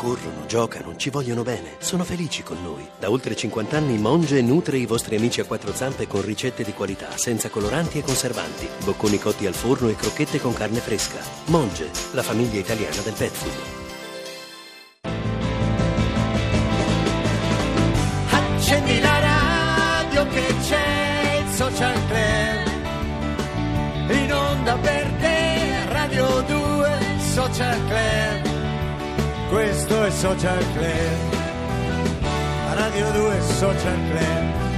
corrono, giocano, ci vogliono bene, sono felici con noi. Da oltre 50 anni Monge nutre i vostri amici a quattro zampe con ricette di qualità, senza coloranti e conservanti, bocconi cotti al forno e crocchette con carne fresca. Monge, la famiglia italiana del pet food. Social club. Radio 2 Social club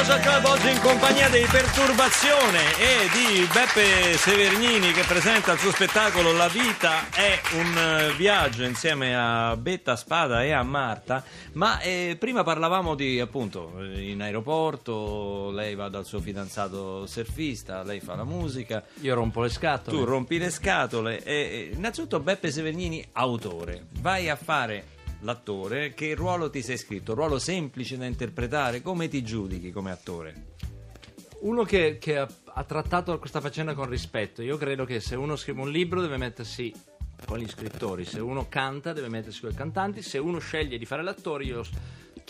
Social Club oggi in compagnia di Perturbazione e di Beppe Severnini che presenta il suo spettacolo La vita è un eh, viaggio insieme a Betta Spada e a Marta. Ma eh, prima parlavamo di appunto eh, in aeroporto, lei va dal suo fidanzato surfista, lei fa la musica. Io rompo le scatole. Tu rompi le scatole e, e innanzitutto Beppe Severnini, autore. Vai a fare l'attore, che ruolo ti sei scritto? Ruolo semplice da interpretare? Come ti giudichi come attore? Uno che, che ha, ha trattato questa faccenda con rispetto. Io credo che se uno scrive un libro deve mettersi con gli scrittori, se uno canta deve mettersi con i cantanti, se uno sceglie di fare l'attore io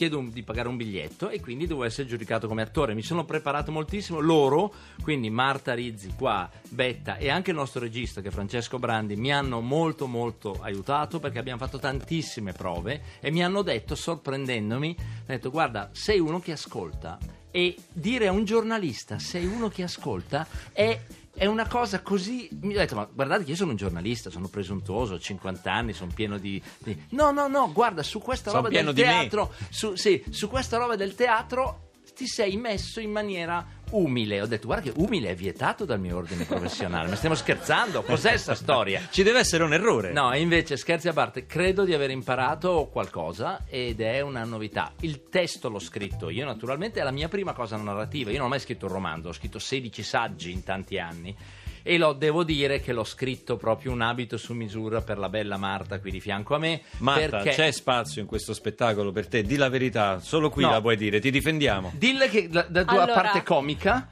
chiedo un- di pagare un biglietto e quindi devo essere giudicato come attore. Mi sono preparato moltissimo, loro, quindi Marta Rizzi qua, Betta e anche il nostro regista che è Francesco Brandi mi hanno molto molto aiutato perché abbiamo fatto tantissime prove e mi hanno detto, sorprendendomi, hanno detto guarda sei uno che ascolta e dire a un giornalista sei uno che ascolta è, è una cosa così mi ho detto ma guardate che io sono un giornalista sono presuntuoso ho 50 anni sono pieno di, di- no no no guarda su questa Sono roba pieno del di me. teatro su, sì, su questa roba del teatro ti sei messo in maniera umile ho detto guarda che umile è vietato dal mio ordine professionale ma stiamo scherzando cos'è sta storia Ci deve essere un errore. No, invece, scherzi a parte, credo di aver imparato qualcosa ed è una novità. Il testo l'ho scritto io, naturalmente, è la mia prima cosa narrativa. Io non ho mai scritto un romanzo, ho scritto 16 saggi in tanti anni. E lo devo dire che l'ho scritto proprio un abito su misura per la bella Marta qui di fianco a me. Marta, perché... c'è spazio in questo spettacolo per te? Di la verità, solo qui No. la puoi dire, ti difendiamo. Dille che la, la tua Allora- parte comica.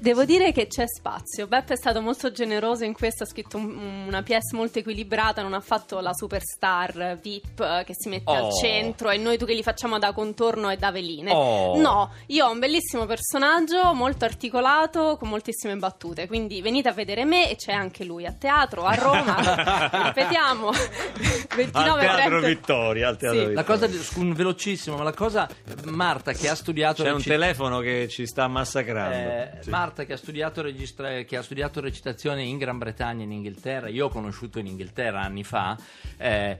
Devo dire che c'è spazio. Beppe è stato molto generoso in questo, ha scritto un- una pièce molto equilibrata, non ha fatto la superstar VIP eh, che si mette Oh. al centro e noi tu che li facciamo da contorno e da veline. Oh. No, io ho un bellissimo personaggio, molto articolato, con moltissime battute, quindi venite a vedere me e c'è anche lui a teatro, a Roma, ripetiamo, 29 Al Teatro 30. Vittoria, al Teatro Sì. Vittoria. La cosa, di- scu- velocissimo, ma la cosa, Marta che ha studiato... C'è un reci- telefono che ci sta massacrando. Eh, Sì. Marta che ha, studiato registra- che ha studiato recitazione in Gran Bretagna e in Inghilterra, io ho conosciuto in Inghilterra anni fa, eh,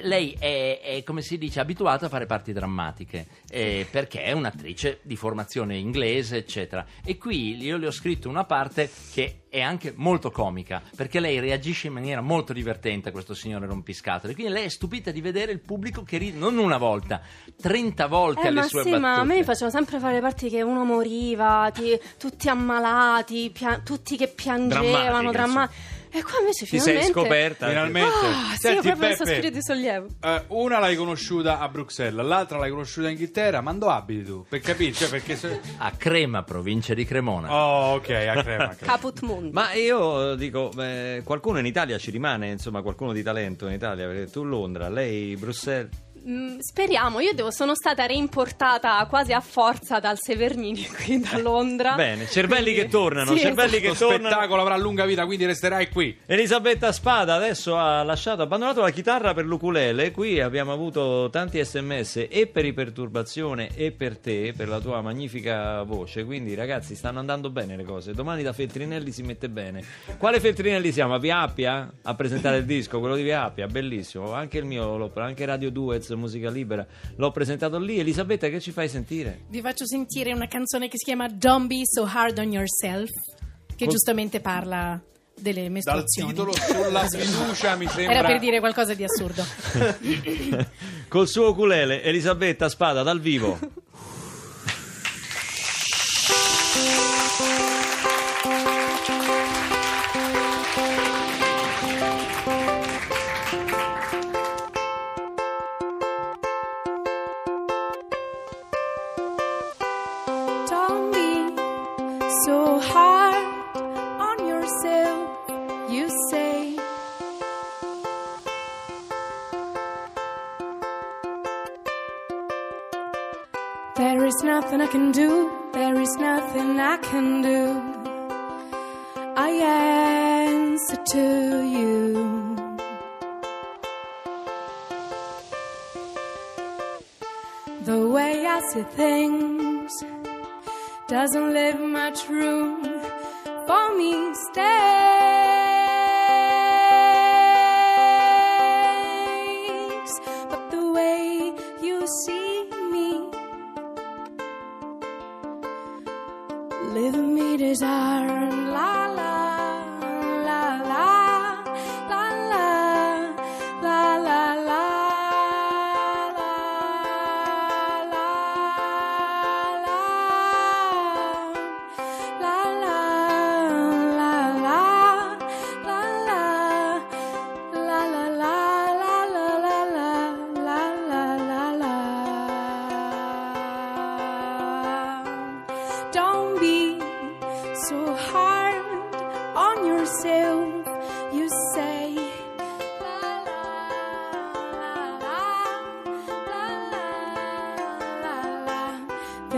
lei è, è, come si dice abituata a fare parti drammatiche eh, perché è un'attrice di formazione inglese eccetera. E qui io le ho scritto una parte che è anche molto comica perché lei reagisce in maniera molto divertente a questo signore rompiscatole. Quindi lei è stupita di vedere il pubblico che ride non una volta 30 volte Eh, alle sue sì, battute ma a me mi facevano sempre fare le parti che uno moriva, ti- tutti ammalati, pia- tutti che piangevano, Drammatiche, drammatici. E qua invece Ti sei finalmente... scoperta. Finalmente. Ah, sì, Senti, proprio questo Beppe, spirito di sollievo. eh, una l'hai conosciuta a Bruxelles, l'altra l'hai conosciuta in Inghilterra. Ma dove abiti tu? Per capire, cioè perché se... a Crema provincia di Cremona Oh, ok, a Crema. a Crema. Caput Mundi. Ma io dico, beh, qualcuno in Italia ci rimane, insomma, qualcuno di talento in Italia, perché tu Londra, lei Bruxelles. Mm, speriamo, io devo, sono stata reimportata quasi a forza dal Severnini qui da Londra. Bene, cervelli Quindi- che tornano, Sì, cervelli esatto. che Questo tornano. spettacolo avrà lunga vita, quindi resterai qui. Elisabetta Spada adesso ha lasciato, abbandonato la chitarra per l'ukulele. Qui abbiamo avuto tanti sms e per Iperturbazione e per te, per la tua magnifica voce. Quindi, ragazzi, stanno andando bene le cose. Domani da Feltrinelli si mette bene. Quale Feltrinelli siamo? A Via Appia a presentare il disco, quello di Via Appia, bellissimo. Anche il mio, anche Radio Duets, musica libera, l'ho presentato lì. Elisabetta, che ci fai sentire? Vi faccio sentire una canzone che si chiama Don't Be So Hard on Yourself, che Col- giustamente parla delle Dal mestruazioni. titolo sulla fiducia mi sembra. Era per dire qualcosa di assurdo. Col suo ukulele, Elisabetta Spada dal vivo. so hard on yourself, you say. There is nothing I can do, there is nothing I can do. I answer to you. The way I see things doesn't leave much room for me mistakes. But the way you see me, live me desire and la la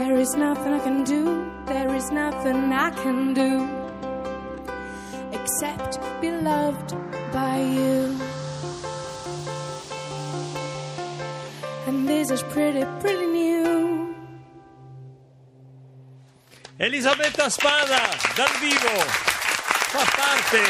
There is nothing I can do. There is nothing I can do except be loved by you. And this is pretty, pretty new. Elisabetta Spada dal vivo fa parte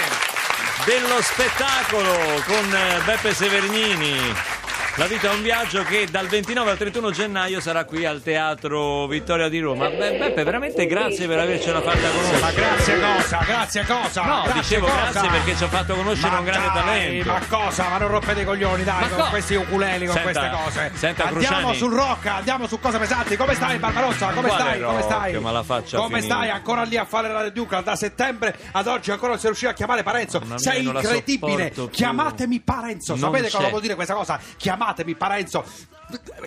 dello spettacolo con Beppe Severnini. La vita è un viaggio che dal 29 al 31 gennaio sarà qui al Teatro Vittoria di Roma. Be- Beppe, veramente grazie per avercela fatta conoscere. Ma grazie cosa, grazie cosa. No, grazie dicevo cosa. grazie perché ci ha fatto conoscere Ma un grande dai, talento. Ma cosa? Ma non rompete i coglioni, dai, Ma con co- questi ukuleli, con Senta, queste cose. senta, andiamo Cruciani. sul rock, andiamo su cose pesanti. Come stai, Barbarossa? Come Quale stai? Come stai? Ma la faccia Come finita. stai? Ancora lì a fare la Duca da settembre ad oggi ancora non sei riuscito a chiamare Parenzo. Mia, sei incredibile. Chiamatemi Parenzo. Non Sapete cosa c'è. vuol dire questa cosa? Chiamatemi Parenzo.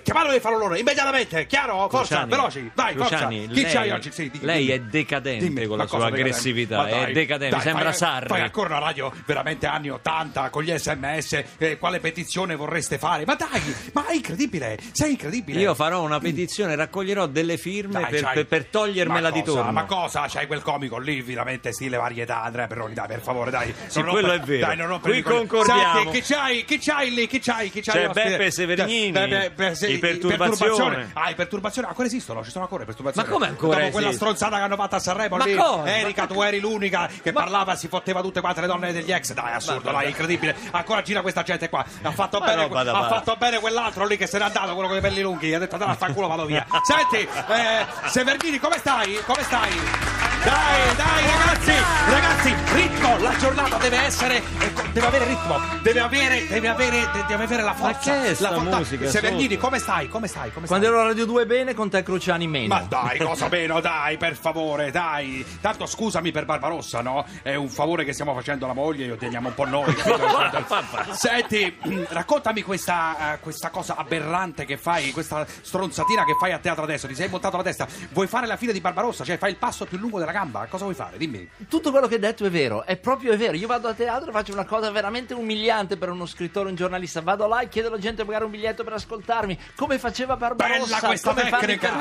Chiamatemi farò loro immediatamente, chiaro? Forza, Cruciani, veloci, dai, Cruciani, forza. Chi lei, c'hai oggi? Sì, dimmi, lei è decadente Dimmi, con la sua cosa decadente? aggressività, Ma è dai, decadente, dai, sembra fai, Sarri. Fai ancora una radio veramente anni 80 con gli sms, eh, quale petizione vorreste fare? Ma dai, ma è incredibile, sei incredibile. Io farò una petizione, raccoglierò delle firme Dai, per, per- per togliermela ma di cosa? torno. Ma cosa? C'hai quel comico lì, veramente stile varietà, Andrea Perroni, dai, per favore, dai. Sì, quello rompere- è vero. Dai, non rompere Qui concordiamo. Senti, chi c'hai? Chi c'hai lì? Chi c'hai? Chi c'hai C'è ospite? Beppe Severnini, Be- be- be- se- di Perturbazione. Ah, i perturbazioni ancora esistono, ci sono ancora i perturbazioni. Ma come ancora Dopo quella stronzata che hanno fatto a Sanremo lì? Erika, tu eri l'unica che parlava si fotteva tutte quante le donne degli ex. Dai, assurdo, dai, incredibile. Ancora gira questa gente qua. Ha fatto, bene, ha fatto bene quell'altro lì che se n'è andato, quello con i pelli lunghi. Ha detto, dai, fanculo, vado via. Senti, eh, Severnini, come stai? Come stai? Dai, dai, ragazzi, ragazzi, ritmo. La giornata deve essere, eh, deve avere ritmo, deve avere, deve avere, deve avere la forza. che è la forza. musica Severnini, sotto? come stai? Come stai? Come stai? Quando ero a Radio 2 bene, con te Cruciani meno. Ma dai, cosa meno, dai, per favore, dai. Tanto scusami per Barbarossa, no? È un favore che stiamo facendo alla moglie, lo teniamo un po' noi. Senti, raccontami questa, eh, questa cosa aberrante che fai, questa stronzatina che fai a teatro adesso. Ti sei montato la testa. Vuoi fare la fine di Barbarossa? Cioè, fai il passo più lungo della gamba? Cosa vuoi fare? Dimmi. Tutto quello che hai detto è vero, è proprio vero. Io vado a teatro e faccio una cosa veramente umiliante per uno scrittore, un giornalista. Vado là e chiedo alla gente magari un biglietto per ascoltarmi. Come faceva Barbarossa, Bella questa come tecnica!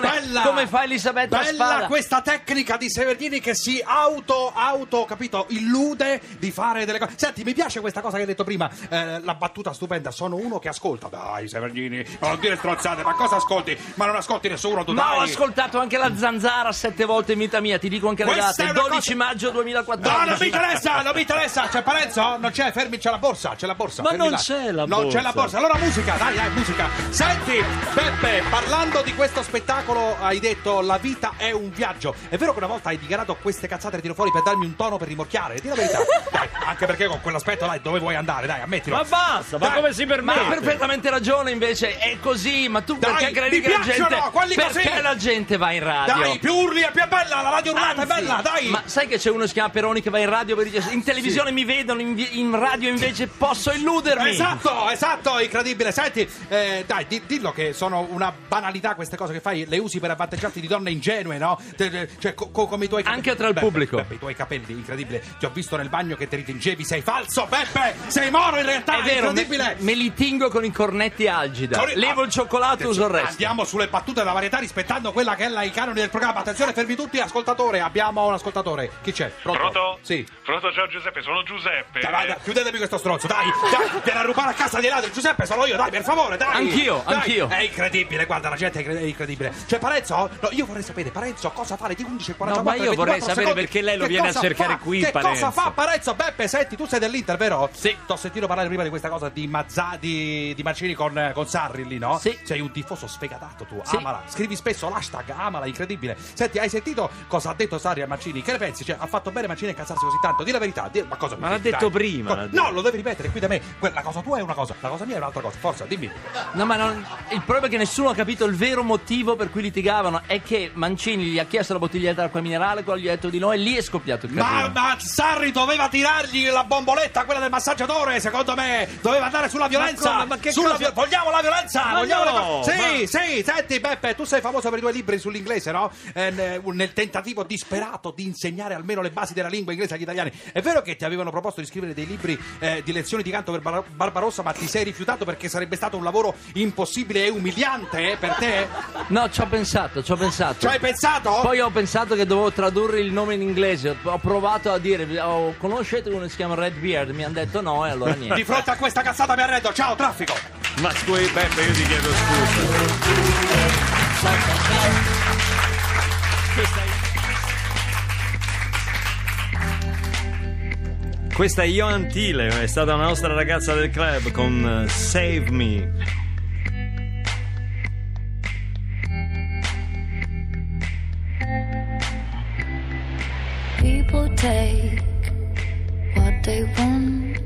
Bella! come fa Elisabetta Bella Spada. questa tecnica di Severnini che si auto, auto, capito, illude di fare delle cose. Senti, mi piace questa cosa che hai detto prima, eh, la battuta stupenda. Sono uno che ascolta. Dai, Severnini, ma non dire strozzate, ma cosa ascolti? Ma non ascolti nessuno, tu Ma dai. ho ascoltato anche la zanzara sette volte in vita mia, ti dico anche le Questa date. è una 12 cosa- maggio No, 2014. Mi interessa, non mi interessa. C'è Parenzo? Non c'è, fermi, c'è la borsa, c'è la borsa. Ma fermi non là. c'è la Non c'è la borsa. borsa. Allora musica, dai, dai, musica. Senti, Beppe, parlando di questo spettacolo, hai detto la vita è un viaggio. È vero che una volta hai dichiarato queste cazzate le tiro fuori per darmi un tono per rimorchiare? Dì la verità. dai, anche perché con quell'aspetto, dai, dove vuoi andare? Dai, ammettilo. Ma basta, ma Dai, come si Ma permette? hai perfettamente ragione invece, è così, ma tu Dai, perché credi che la gente quelli così. Perché la gente va in radio? Dai, più urli è più bella, la radio urlata è Anzi, bella, dai. Ma sai che c'è uno che si chiama Peroni che va in radio per dice, in televisione mi vedono, in, in radio invece posso illudermi. Esatto, esatto, incredibile. Senti, eh, dai, di- dillo che sono una banalità queste cose che fai, le usi per avvantaggiarti di donne ingenue, no? Cioè, co- co- come i tuoi capelli. Anche tra il Beppe, pubblico. Beppe, i tuoi capelli, incredibile. Ti ho visto nel bagno che te li tingevi, sei falso, Beppe! Sei moro in realtà, È vero, me, incredibile! me li tingo con i cornetti Algida. Con Levo il cioccolato e uso il resto. Andiamo sulle battute della varietà rispettando quella che è la, i canoni del programma. Attenzione, fermi tutti, ascoltatore. Abbiamo un ascoltatore. Chi c'è? Pronto? Pronto? Sì. Pronto, ciao Giuseppe, sono Giuseppe. Dai, vai, dai, chiudetemi questo stronzo, dai, dai, vieni a rubare a casa dei ladri, Giuseppe, sono io, dai, per favore, dai. Anch'io, Dai. anch'io. È incredibile, guarda, la gente è incre- è incredibile. Cioè, Parenzo, no, io vorrei sapere, Parenzo, cosa fa alle 11.44 No, ma io vorrei 24 sapere secondi? perché lei lo Che viene a cercare fa? qui, Che Parenzo. cosa fa Parenzo? Beppe, senti, tu sei dell'Inter, vero? Sì. T'ho sentito parlare prima di questa cosa di Mazza, di, di Mancini con, con Sarri lì, no? Sì. Sei un tifoso sfegatato tu, Sì. amala. Scrivi spesso l'hashtag, amala, incredibile. Senti, hai sentito cosa ha detto Sarri a Mancini? Che ne pensi? Cioè, ha fatto bene Mancini a cazzarsi così tanto? Di la verità, di- ma cosa mi Ma l'ha detto dai? prima, Co- l'ha detto. No, lo devi ripetere qui da me. Que- La cosa tua è una cosa, la cosa mia è un'altra cosa. Forza, dimmi. No, ma non- il problema è che nessuno ha capito il vero motivo per cui litigavano. È che Mancini gli ha chiesto la bottiglietta d'acqua minerale, quello gli ha detto di no e lì è scoppiato il Ma, casino. ma Sarri doveva tirargli la bomboletta, quella del massaggiatore, secondo me. Doveva andare sulla violenza. Ma? Ma che Sulla cosa- vi- Vogliamo la violenza? Ma vogliamo no, co- Sì, ma- sì, senti Beppe, tu sei famoso per i tuoi libri sull'inglese, no? Eh, ne- nel tentativo disperato di insegnare almeno le basi della lingua inglese agli italiani. È vero che ti avevano proposto di scrivere dei libri eh, di lezioni di canto per Bar- Barbarossa, ma ti sei rifiutato perché sarebbe stato un lavoro impossibile e umiliante eh, per te? No, ci ho pensato, ci ho pensato. Ci hai pensato? Poi ho pensato che dovevo tradurre il nome in inglese. Ho provato a dire, oh, conoscete uno che si chiama Red Beard? Mi hanno detto no e allora Di niente. fronte a questa cazzata mi arredo. Ciao, traffico. Ma scusi, Beppe, io ti chiedo scusa. Questa è Johan Thiele, è stata una nostra ragazza del club con eh, Save Me. Take what they want,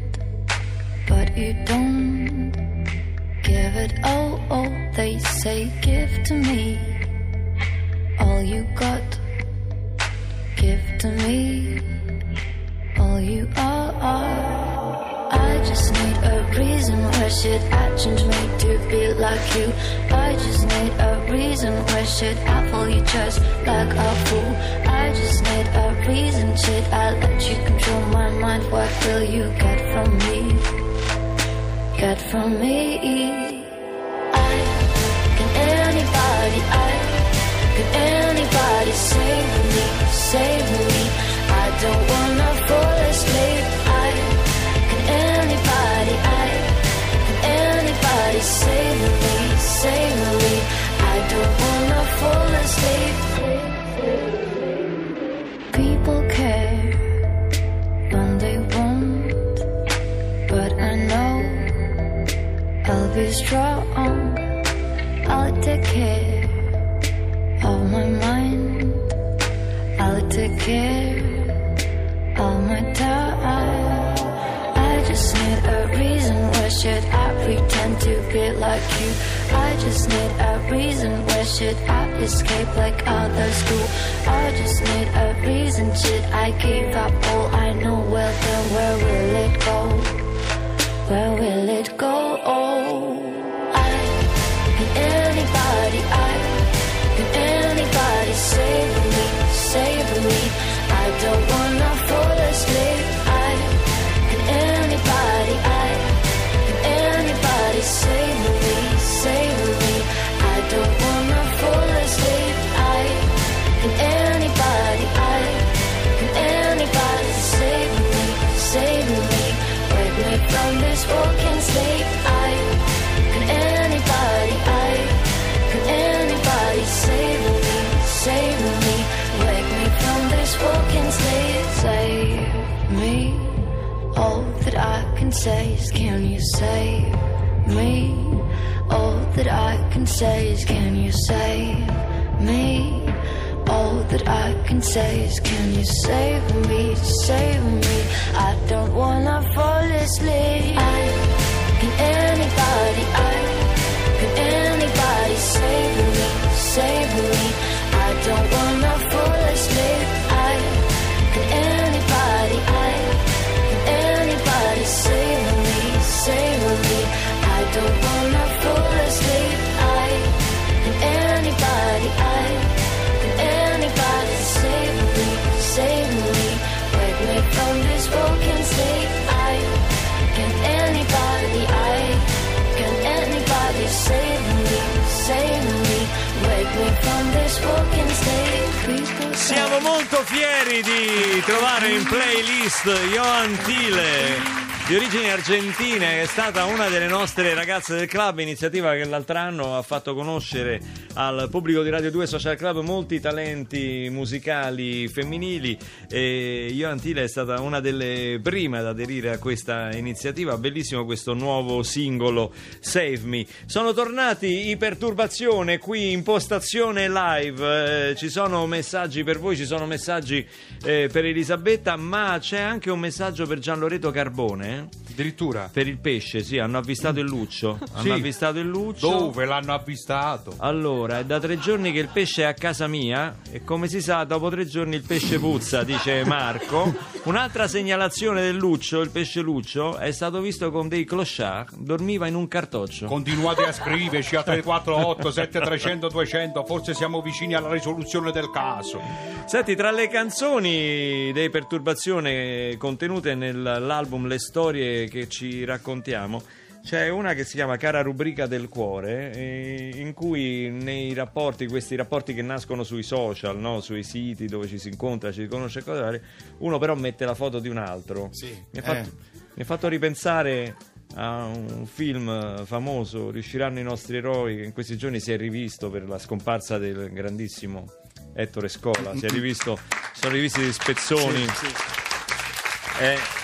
but you don't give it. Oh, oh, they say, give to me all you got. Give to me you are. I just need a reason. Why should I change me to be like you? I just need a reason. Why should I fall you just like a fool? I just need a reason. Should I let you control my mind? What will you get from me? Get from me? I can anybody. I can anybody save me? Save strong. I'll take care of my mind. I'll take care of my time. I just need a reason. Why should I pretend to be like you? I just need a reason. Why should I escape like others do? I just need a reason. Should I give up all I know? Well, then where will it go? Where will it go? I from this. I can anybody, can anybody save me, save me. Wake me from this sleep. Save me. All that I can say is, can you save me? All that I can say is, can you save me? All that I can say is, can you save me? Save me. I don't wanna fall asleep. I can anybody, I can anybody save me? Save me. I don't wanna fall asleep. Siamo molto fieri di trovare in playlist Johan Thiele di origini argentine è stata una delle nostre ragazze del club, iniziativa che l'altro anno ha fatto conoscere al pubblico di Radio 2 Social Club molti talenti musicali femminili e Johan Thiele è stata una delle prime ad aderire a questa iniziativa, bellissimo questo nuovo singolo Save Me. Sono tornati i Perturbazione qui in postazione live, eh, ci sono messaggi per voi, ci sono messaggi eh, per Elisabetta, ma c'è anche un messaggio per Gian Loreto Carbone. Addirittura. Per il pesce, sì, hanno avvistato il luccio. Hanno Sì. avvistato il luccio. Dove l'hanno avvistato? Allora, è da tre giorni che il pesce è a casa mia e come si sa, dopo tre giorni il pesce puzza, dice Marco. Un'altra segnalazione del Luccio, il pesce Luccio, è stato visto con dei clochard, dormiva in un cartoccio. Continuate a scriverci a 348 7300 200, forse siamo vicini alla risoluzione del caso. Senti, tra le canzoni dei Perturbazione contenute nell'album Le storie che ci raccontiamo, c'è una che si chiama Cara rubrica del cuore, eh, in cui nei rapporti, questi rapporti che nascono sui social, no? sui siti dove ci si incontra, ci si conosce e cose varie, uno però mette la foto di un altro. Sì, Mi ha fatto, eh. fatto ripensare a un film famoso, Riusciranno i nostri eroi, che in questi giorni si è rivisto per la scomparsa del grandissimo Ettore Scola, si è rivisto, sono rivisti dei spezzoni. Eh,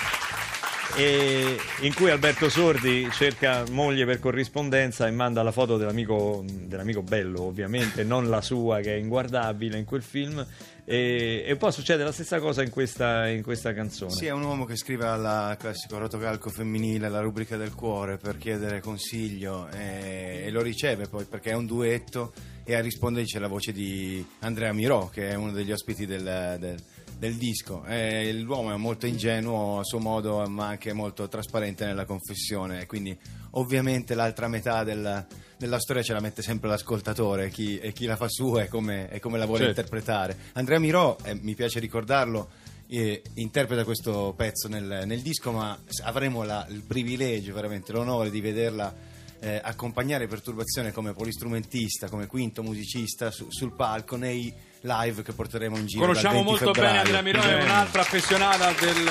e in cui Alberto Sordi cerca moglie per corrispondenza e manda la foto dell'amico, dell'amico bello, ovviamente, non la sua che è inguardabile in quel film. E, e poi succede la stessa cosa in questa, in questa canzone. Sì, è un uomo che scrive al classico rotocalco femminile, la rubrica del cuore, per chiedere consiglio e, e lo riceve poi perché è un duetto e a rispondere c'è la voce di Andrea Mirò, che è uno degli ospiti del, del- del disco. E l'uomo è molto ingenuo a suo modo, ma anche molto trasparente nella confessione, quindi ovviamente l'altra metà della, della storia ce la mette sempre l'ascoltatore chi- e chi la fa sua e come, e come la vuole Certo. interpretare. Andrea Mirò, eh, mi piace ricordarlo, eh, interpreta questo pezzo nel, nel disco, ma avremo la- il privilegio, veramente l'onore di vederla eh, accompagnare Perturbazione come polistrumentista, come quinto musicista su- sul palco nei live che porteremo in giro. Conosciamo dal 20 molto bene febbraio. Andrea Mirone, è Bene. un'altra appassionata del,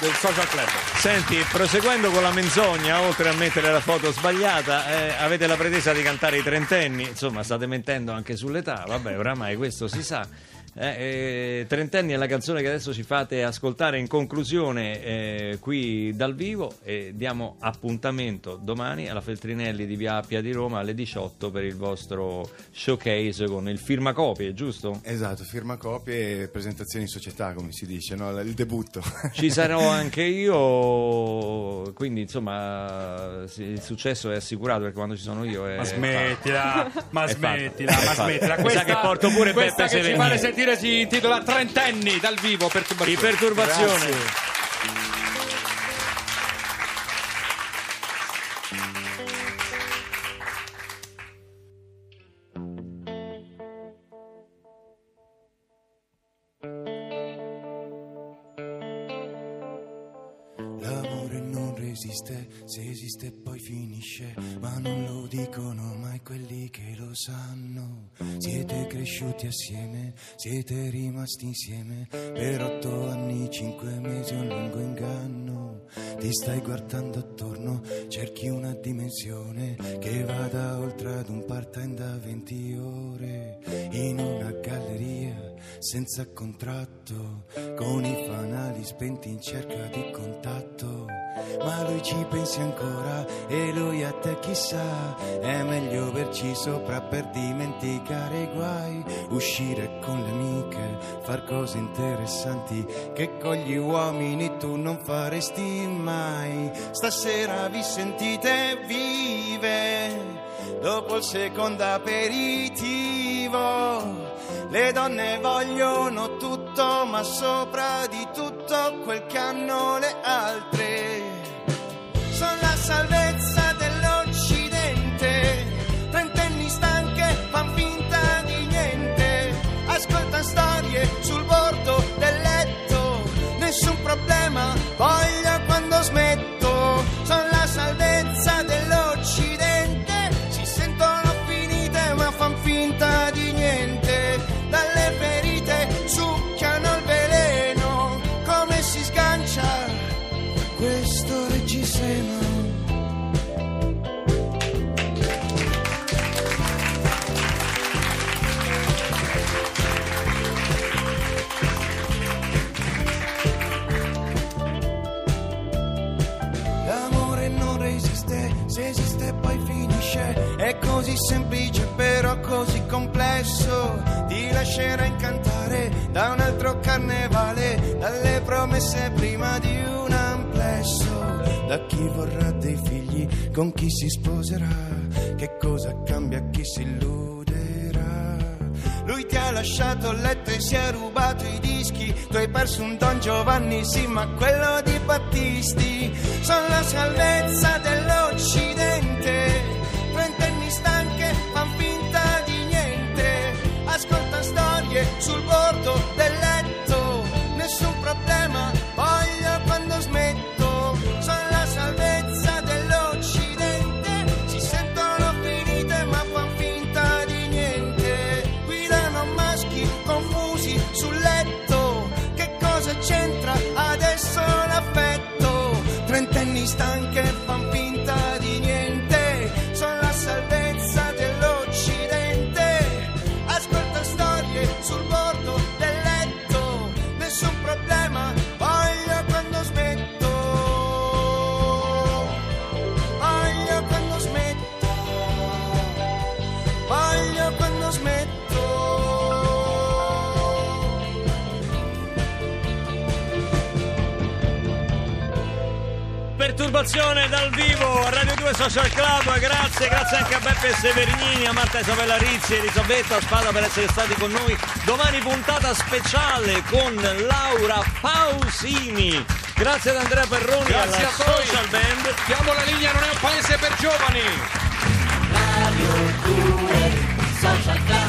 del social club. Senti, proseguendo con la menzogna, oltre a mettere la foto sbagliata, eh, avete la pretesa di cantare i trentenni, insomma state mentendo anche sull'età, vabbè oramai questo si sa. Eh, eh, trentenni è la canzone che adesso ci fate ascoltare in conclusione eh, qui dal vivo e diamo appuntamento domani alla Feltrinelli di Via Appia di Roma alle 18 per il vostro showcase con il firmacopie, giusto? Esatto, firma copie e presentazioni in società, come si dice, no? il debutto. Ci sarò anche io, quindi insomma il successo è assicurato perché quando ci sono io è Ma smettila, ma smettila, ma smettila. Mi sa che porto pure questa Beppe che sentire si intitola Trentenni dal vivo di Perturbazione. perturbazione. Cresciuti assieme, siete rimasti insieme, per otto anni, cinque mesi, un lungo inganno. Ti stai guardando attorno, cerchi una dimensione che vada oltre ad un part-time da 20 ore, in una galleria senza contratto, con i fanali spenti in cerca di contatto. Ma lui ci pensi ancora e lui a te chissà, è meglio averci sopra per dimenticare i guai, uscire con le amiche, far cose interessanti che con gli uomini tu non faresti mai. Stasera vi sentite vive, dopo il secondo aperitivo. Le donne vogliono tutto, ma sopra di tutto quel che hanno le altre. Sono la salvezza dell'Occidente, trentenni stanche fan finta di niente. Ascolta storie sul bordo del letto, nessun problema, voglio. los meto son las aldeas. Carnevale, dalle promesse prima di un amplesso. Da chi vorrà dei figli, con chi si sposerà, che cosa cambia chi si illuderà. Lui ti ha lasciato il letto e si è rubato i dischi. Tu hai perso un Don Giovanni, sì, ma quello di Battisti. Sono la salvezza dell'Occidente. Trentenni stanche, fan finta di niente. Ascolta storie sul bordo Perturbazione dal vivo a Radio 2 Social Club, grazie, grazie anche a Beppe Severnini, a Marta Isabella Rizzi e Elisabetta Spada per essere stati con noi. Domani puntata speciale con Laura Pausini. Grazie ad Andrea Perroni Grazie alla a voi. Social Band. Chiamo la linea, non è un paese per giovani. Radio 2 Social Club